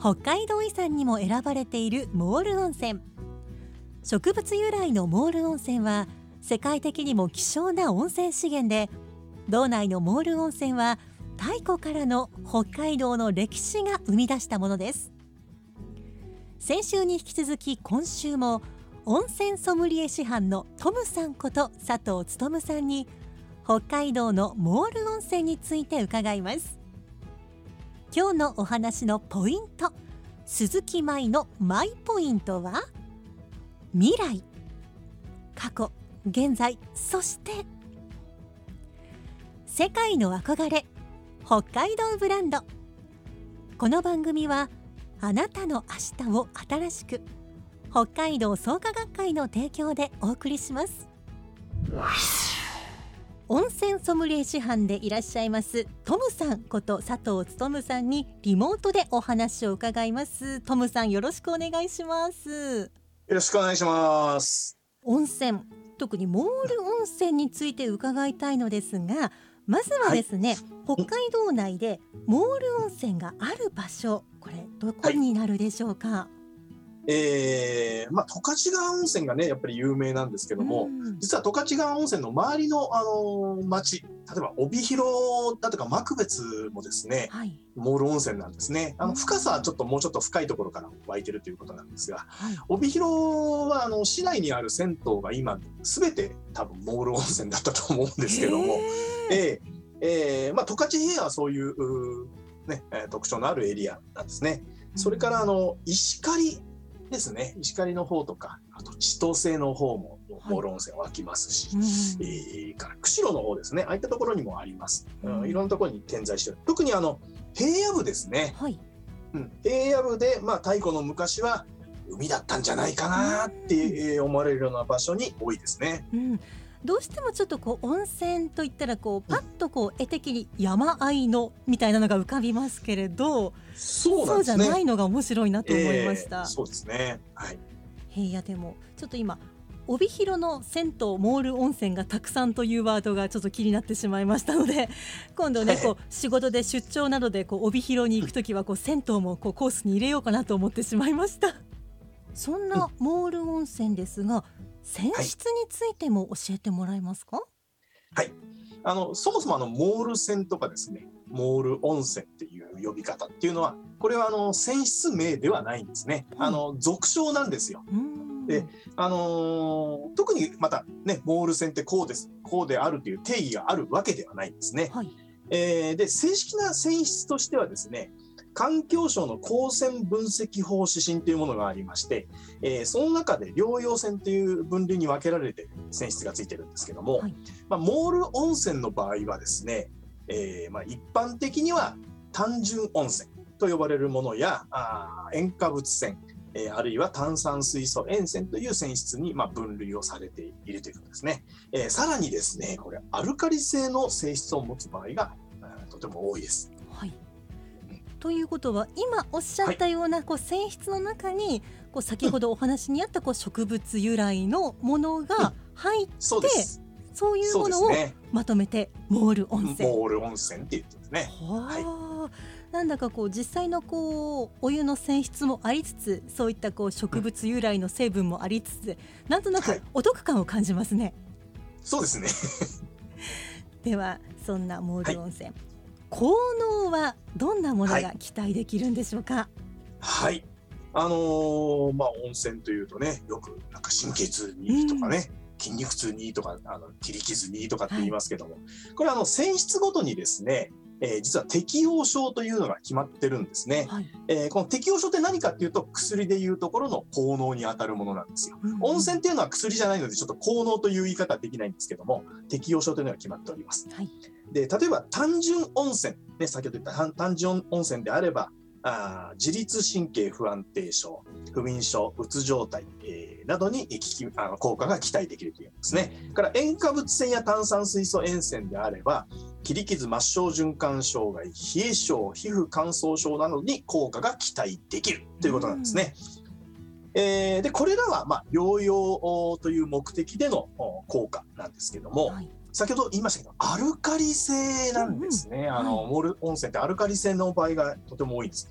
北海道遺産にも選ばれているモール温泉。植物由来のモール温泉は世界的にも希少な温泉資源で道内のモール温泉は太古からの北海道の歴史が生み出したものです。先週に引き続き今週も温泉ソムリエ師範のトムさんこと佐藤勉さんに北海道のモール温泉について伺います。今日のお話のポイント。鈴木舞のマイポイントは未来。過去現在そして世界の憧れ。北海道ブランド。この番組はあなたの明日を新しく北海道創価学会の提供でお送りします。温泉ソムリエ師範でいらっしゃいます。トムさんこと佐藤勉さんにリモートでお話を伺います。トムさんよろしくお願いします。よろしくお願いします。温泉特にモール温泉について伺いたいのですがまずはですね、北海道内でモール温泉がある場所これどこになるでしょうか、えー、まあ十勝川温泉がねやっぱり有名なんですけども、うん実は十勝川温泉の周りのあの町例えば帯広だとか幕別もですねはいモール温泉なんですね。あうんの深さはちょっともうちょっと深いところから湧いてるということなんですが、はい帯広はあの市内にある銭湯が今すべて多分モール温泉だったと思うんですけども。へーえええーまあ、十勝平野はそういうね、えー特徴のあるエリアなんですね。それからあの石狩ですね、石狩の方とか、あと千歳の方もはい。モール温泉湧きますし、うん。えーから釧路の方ですね、ああいったところにもあります。うん。うんいろんなところに点在してる。特にあの平野部ですね、はい。うん、平野部で、まあ、太古の昔は海だったんじゃないかなって、えー思われるような場所に多いですね。うん、どうしてもちょっとこう温泉といったらこうパッとこう絵的に山あいのみたいなのが浮かびますけれどそうなんそうじゃ。ないのが面白いなと思いました、えーそうですね。はい。平野でもちょっと今帯広の銭湯モール温泉がたくさんというワードがちょっと気になってしまいましたので 今度ねこう仕事で出張などでこう帯広に行くときはこう銭湯もこうコースに入れようかなと思ってしまいましたそんなモール温泉ですが泉質についても教えてもらえますか、あのそもそもあのモール泉とかですね。モール温泉っていう呼び方っていうのはこれはあの泉質名ではないんですね、はい。あの俗称なんですよ。であのー特にまたねモール泉ってこうですこうであるという定義があるわけではないんですね。はい。えーで正式な泉質としてはですね環境省の光線分析法指針というものがありまして、えーその中で療養泉という分類に分けられて泉質がついてるんですけども、はいまあ、モール温泉の場合はですね、えーまあ、一般的には単純温泉と呼ばれるものやあー塩化物泉、えーあるいは炭酸水素塩泉という泉質にまあ分類をされているということですね。えーさらにですねこれアルカリ性の性質を持つ場合があーとても多いです。はい。ということは今おっしゃったようなこう泉質の中にこう先ほどお話にあったこう植物由来のものが入ってそう。そういうものを。まとめてモール温泉。モール温泉って言ってますね。はあ、なんだかこう実際のこうお湯の泉質もありつつそういったこう植物由来の成分もありつつ、なんとなくはいお得感を感じますね。そうですね。ではそんなモール温泉、効能はどんなものが期待できるんでしょうか？はい。あのーまあ温泉というとねよくなんか神経痛にいいとかね、筋肉痛にいいとかあの切り傷にいいとかって言いますけども、これあの泉質ごとにですね、えー実は適応症というのが決まってるんですね。はい。えーこの適応症って何かっていうと薬でいうところの効能に当たるものなんですよ。温泉っていうのは薬じゃないのでちょっと効能という言い方はできないんですけども適応症というのが決まっております。はい。で例えば単純温泉、ね、先ほど言った単単純温泉であればあー自律神経不安定症不眠症うつ状態、えーなどに効きあの効果が期待できるというんですね。から塩化物泉や炭酸水素塩泉であれば切り傷末梢循環障害冷え症皮膚乾燥症などに効果が期待できるということなんですね。えーでこれらは、まあ、療養という目的でのお効果なんですけども、はい。先ほど言いましたけどアルカリ性なんですね、あのはいモール温泉ってアルカリ性の場合がとても多いんです、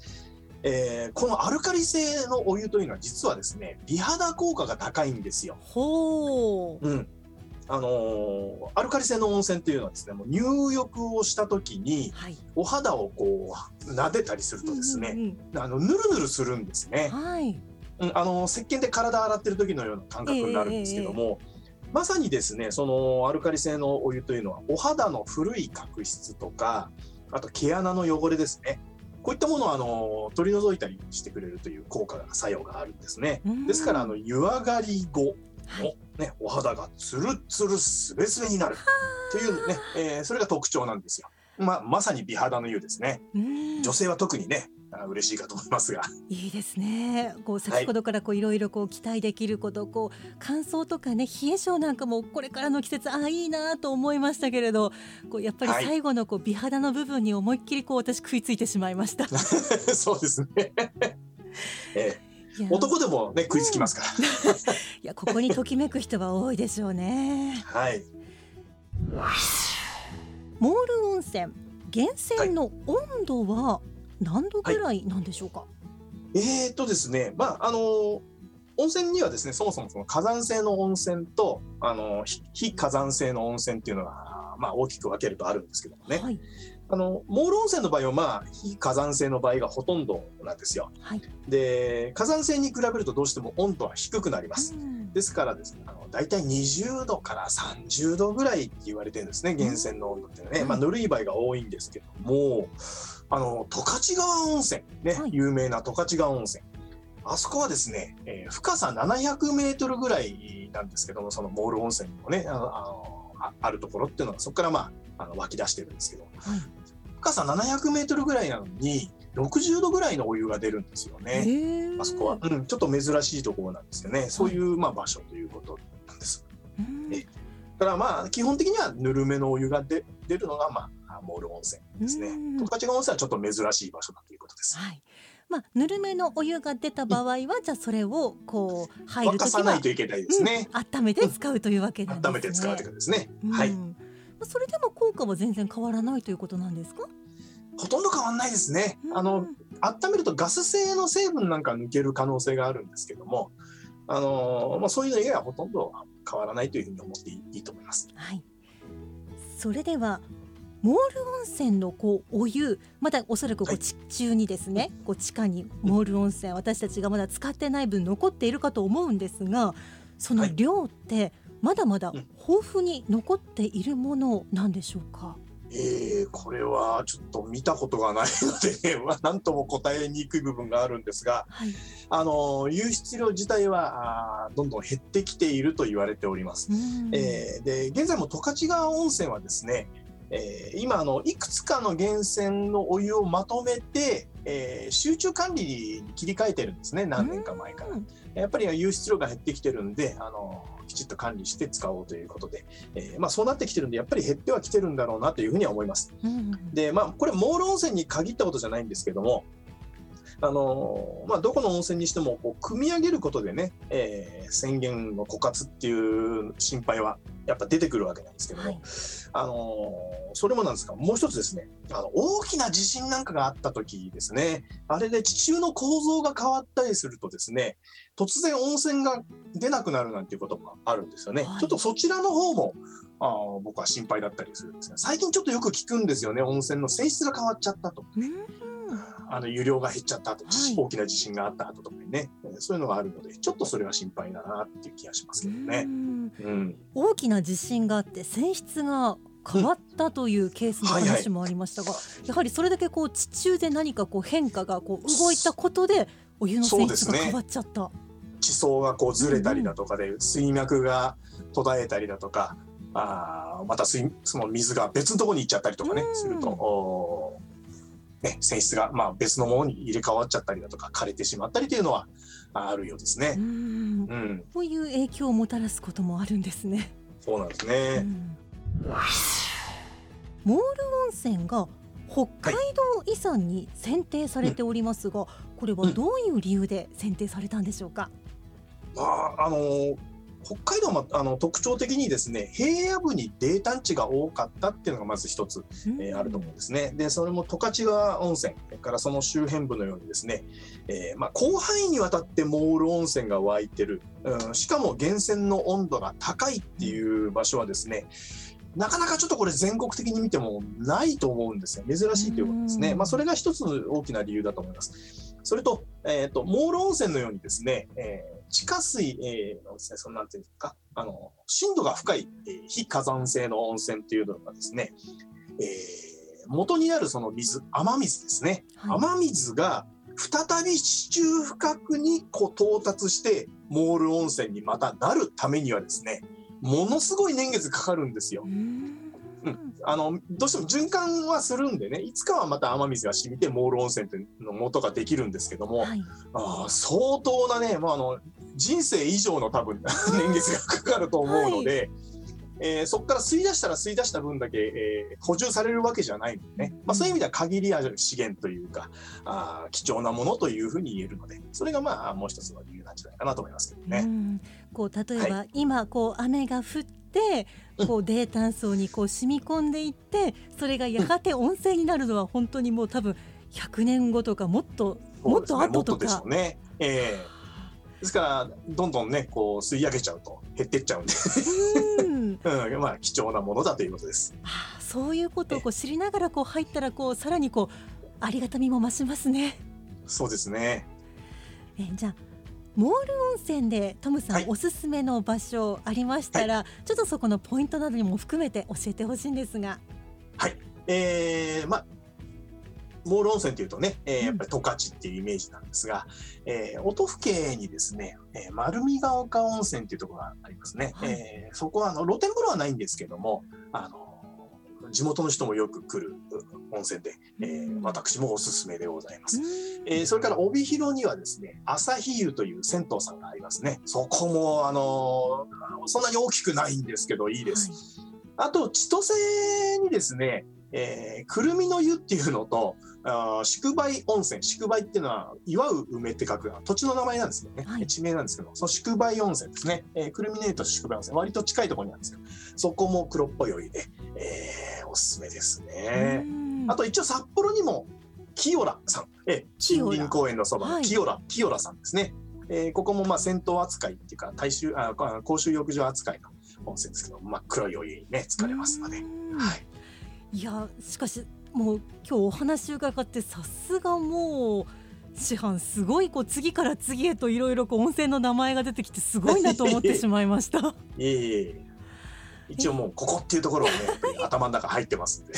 えーこのアルカリ性のお湯というのは実はですね美肌効果が高いんですよ、ほう。うんあのーアルカリ性の温泉っていうのはですねもう入浴をした時にはい。お肌をこう撫でたりするとですね、うんうんあのぬるぬるするんですねうん。はい。うん、あの石鹸で体洗ってる時のような感覚になるんですけども、まさにですねそのアルカリ性のお湯というのはお肌の古い角質とかあと毛穴の汚れですねこういったものをあの取り除いたりしてくれるという効果が作用があるんですね。うんですからあの湯上がり後はい。の、ね、お肌がツルツルスベスベになるというね、えーそれが特徴なんですよ。まあ、まさに美肌の湯ですね。うん女性は特にねあ嬉しいかと思いますが。いいですね。こう先ほどからこういろいろこう期待できること、こう乾燥とかね冷え性なんかもこれからの季節ああいいなと思いましたけれど、こうやっぱりはい最後のこう美肌の部分に思いっきりこう私食いついてしまいました。そうですね。えー男でもね食いつきますから。いやここにときめく人は多いでしょうね。はい。モール温泉源泉の温度は何度ぐらいなんでしょうか？えーっとですね、まああの温泉にはですねそもそもその火山性の温泉とあの非非火山性の温泉っていうのがまあ大きく分けるとあるんですけどもね。はいあのモール温泉の場合はまあ非火山性の場合がほとんどなんですよ。はい。で火山性に比べるとどうしても温度は低くなります。うんですからですね、あの大体20度から30度ぐらいって言われてるんですね、源泉の温度ってね、うん。まあ、ぬるい場合が多いんですけども、あの十勝川温泉、ねはい。有名な十勝川温泉、あそこはですね、えー深さ700メートルぐらいなんですけども、そのモール温泉にもね、あのあるところっていうのが、そこからまあ、あの湧き出してるんですけど、はい。深さ700メートルぐらいなのに、60度ぐらいのお湯が出るんですよね。あそこは、うん、ちょっと珍しいところなんですよね。そういう、まあ、場所ということなんです。うんえだからまあ基本的にはぬるめのお湯が出出るのがまあモール温泉ですねうん。十勝川温泉はちょっと珍しい場所だということです。はい。まあぬるめのお湯が出た場合は、じゃあそれをこう入沸るときはかさないといけないですね。うん温めて使うというわけなんですね。温めて使うということですね。うんはい。まあそれでも効果は全然変わらないということなんですか？ほとんど変わんないですね。あのうん温めるとガス性の成分なんか抜ける可能性があるんですけども、あのまあそういうの以外はほとんど変わらないというふうに思っていいいいと思います。はい。それではモール温泉のこうお湯まだおそらくこはいう地中にですね、こう地下にモール温泉私たちがまだ使ってない分残っているかと思うんですがそのはい量ってまだまだうん豊富に残っているものなんでしょうか？えー、これはちょっと見たことがないので、ね、まあなんとも答えにくい部分があるんですが、はい。あの湧出量自体はどんどん減ってきていると言われております。うんえーで現在も十勝川温泉はですね、えー今あのいくつかの源泉のお湯をまとめて、えー集中管理に切り替えてるんですね何年か前から。うんやっぱり湧出量が減ってきてるんであのきちっと管理して使おうということで、えーまあ、そうなってきてるんでやっぱり減ってはきてるんだろうなというふうには思います。うんでまあこれモール温泉に限ったことじゃないんですけどもあのまあ、どこの温泉にしてもこう組み上げることでね、えー宣言の枯渇っていう心配はやっぱ出てくるわけなんですけども、はい。あのそれもなんですがもう一つですねあの大きな地震なんかがあった時ですねあれで地中の構造が変わったりするとですね突然温泉が出なくなるなんていうこともあるんですよね、はい。ちょっとそちらの方もあー僕は心配だったりするんですね最近ちょっとよく聞くんですよね温泉の性質が変わっちゃったと。うんあ、あの湯量が減っちゃった後、はい。大きな地震があった後とかにね、えーそういうのがあるので、ちょっとそれは心配だなっていう気がしますけどね。うん。うん、大きな地震があって泉質が変わったというケースの話もありましたが、やはりそれだけこう地中で何かこう変化がこう動いたことでお湯の泉質が変わっちゃった。地層がこうずれたりだとかで、水脈が途絶えたりだとか、あーまた水その水が別のところに行っちゃったりとかね、うん。すると、ね、泉質がまあ別のものに入れ替わっちゃったりだとか、枯れてしまったりというのはあるようですうね。んうん、こういう影響をもたらすこともあるんですね。そうなんですうね。んモール温泉が北海道遺産に選定されておりますが、これはどういう理由で選定されたんでしょうか？まあ、あの北海道もあの特徴的にですね平野部に泥炭地が多かったっていうのがまず一つ、えーあると思うんですね。でそれも十勝川温泉からその周辺部のようにですね、えーまあ、広範囲にわたってモール温泉が湧いてる、うん、しかも源泉の温度が高いっていう場所はですねなかなかちょっとこれ全国的に見てもないと思うんですよ珍しいということですね。うんまあ、それが一つ大きな理由だと思います。それと,、えー、とモール温泉のようにですね、えー地下水、えーのですね、そのなんていうんですか、あの、深度が深い、えー非火山性の温泉っていうのがですね、えー元になるその水、雨水ですね。はい雨水が再び地中深くにこう到達して、モール温泉にまたなるためにはですね、ものすごい年月かかるんですよ。うんうんあのどうしても循環はするんでねいつかはまた雨水が染みてモール温泉っていうの元ができるんですけども、はいあー相当なね、まあ、あの人生以上の多分 年月がかかると思うので、えーそこから吸い出したら吸い出した分だけ、えー補充されるわけじゃないのでね、まあ、そういう意味では限りある資源というかあー貴重なものというふうに言えるのでそれがまあもう一つの理由なんじゃないかなと思いますけどね。うん。こう例えば、今こう雨が降ってこう泥炭層にこう染み込んでいってそれがやがて温泉になるのは本当にもう多分100年後とかもっともっと後とか。うね。えーですからどんどんねこう吸い上げちゃうと減ってっちゃうんで、うん うん、まあ貴重なものだということです。ああそういうことをこう知りながらこう入ったらこうさらにこうありがたみも増しますね。そうですね。えじゃあモール温泉でトムさん、はいおすすめの場所ありましたら、ちょっとそこのポイントなどにも含めて教えてほしいんですが。えーまあモール温泉というとね、えーうんやっぱり十勝っていうイメージなんですが、えー音更にですね、えー丸見が丘温泉っていうところがありますね。はいえーそこはあの露天風呂はないんですけども、あの地元の人もよく来るうん温泉で、えーうん私もおすすめでございます。うんえーそれから帯広にはですね、朝日湯という銭湯さんがありますね。そこも、あのーそんなに大きくないんですけど、いいです。あと、千歳にですね、えーくるみの湯っていうのと、あー宿梅温泉。宿梅っていうのは、祝う梅って書く土地の名前なんですけどね、はい地名なんですけど、その宿梅温泉ですね。えーくるみの湯と宿梅温泉、割と近いところにあるんですよ。そこも黒っぽいお湯で、えーおすすめですね。うんあと一応札幌にも清良さん、え清良森林公園のそばはいの清良、清良さんですね。えーここもまあ銭湯扱いっていうか大衆ああ公衆浴場扱いの温泉ですけど、真っ黒いお湯にね疲れますので、うんはい、いやしかしもう今日お話伺ってさすがもう師範すごいこう次から次へといろいろ温泉の名前が出てきてすごいなと思ってしまいました。いえいえ一応もうここっていうところはね頭の中入ってますんで、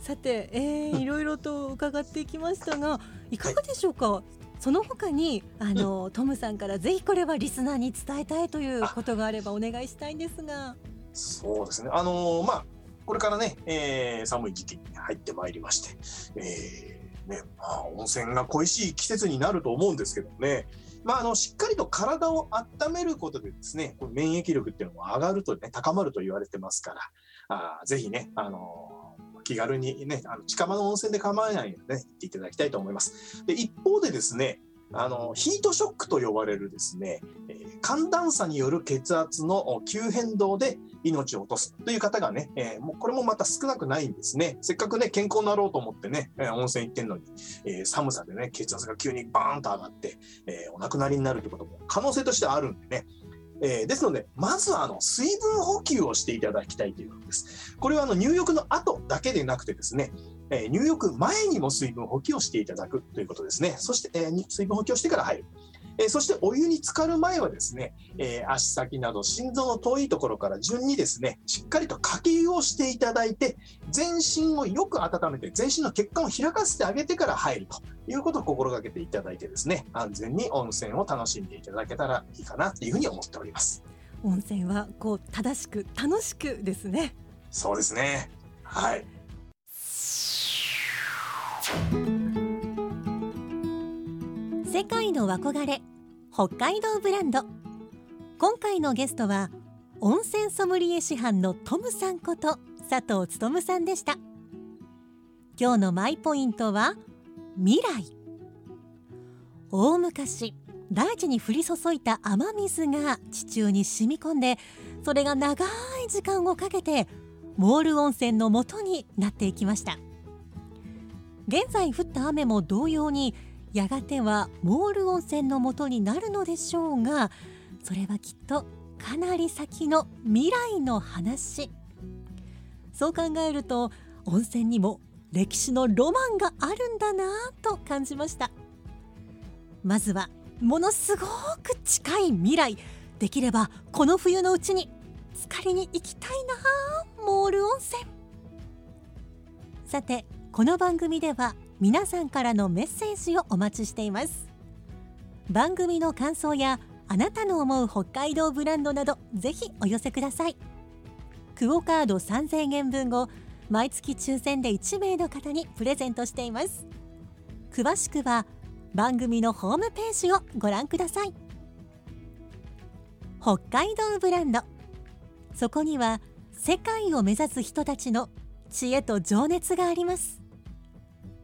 さて、えー、いろいろと伺っていきましたがいかがでしょうか、その他にあの、トムさんからぜひこれはリスナーに伝えたいということがあればお願いしたいんですが。そうですね。あのーまあこれからね、えー寒い時期に入ってまいりまして、えーね、まあ、温泉が恋しい季節になると思うんですけどね。まあ、あのしっかりと体を温めることでですね、こう免疫力っていうのも上がるとね、高まると言われてますから、あぜひね、あのー気軽にね、あの近場の温泉で構わないので、ね、行っていただきたいと思います。で、一方でですね、あのヒートショックと呼ばれるですね、えー寒暖差による血圧の急変動で命を落とすという方がね、えーもうこれもまた少なくないんですね。せっかくね、健康になろうと思ってね、えー温泉行ってんのに、え寒さでね、血圧が急にバーンと上がって、えお亡くなりになるということも可能性としてはあるんでね。えーですので、まずはあの水分補給をしていただきたいということです。これはあの入浴の後だけでなくてですね、えー入浴前にも水分補給をしていただくということですね。そして、え水分補給をしてから入る。えーそしてお湯に浸かる前はですね、えー足先など心臓の遠いところから順にですね、しっかりとかけ湯をしていただいて、全身をよく温めて、全身の血管を開かせてあげてから入るということを心がけていただいてですね、安全に温泉を楽しんでいただけたらいいかなというふうに思っております。温泉はこう正しく楽しくですねそうですね。はい。世界の憧れ北海道ブランド。今回のゲストは温泉ソムリエ師範のトムさんこと佐藤勉さんでした。今日のマイポイントは未来。大昔大地に降り注いだ雨水が地中に染み込んでそれが長い時間をかけてモール温泉の元になっていきました。現在降った雨も同様にやがてはモール温泉の元になるのでしょうがそれはきっとかなり先の未来の話。そう考えると温泉にも歴史のロマンがあるんだなぁと感じました。まずはものすごく近い未来。できればこの冬のうちに浸かりに行きたいなモール温泉。さてこの番組では皆さんからのメッセージをお待ちしています。番組の感想やあなたの思う北海道ブランドなどぜひお寄せください。クオカード3000円分を毎月抽選で1名の方にプレゼントしています。詳しくは番組のホームページをご覧ください。北海道ブランド。そこには世界を目指す人たちの知恵と情熱があります。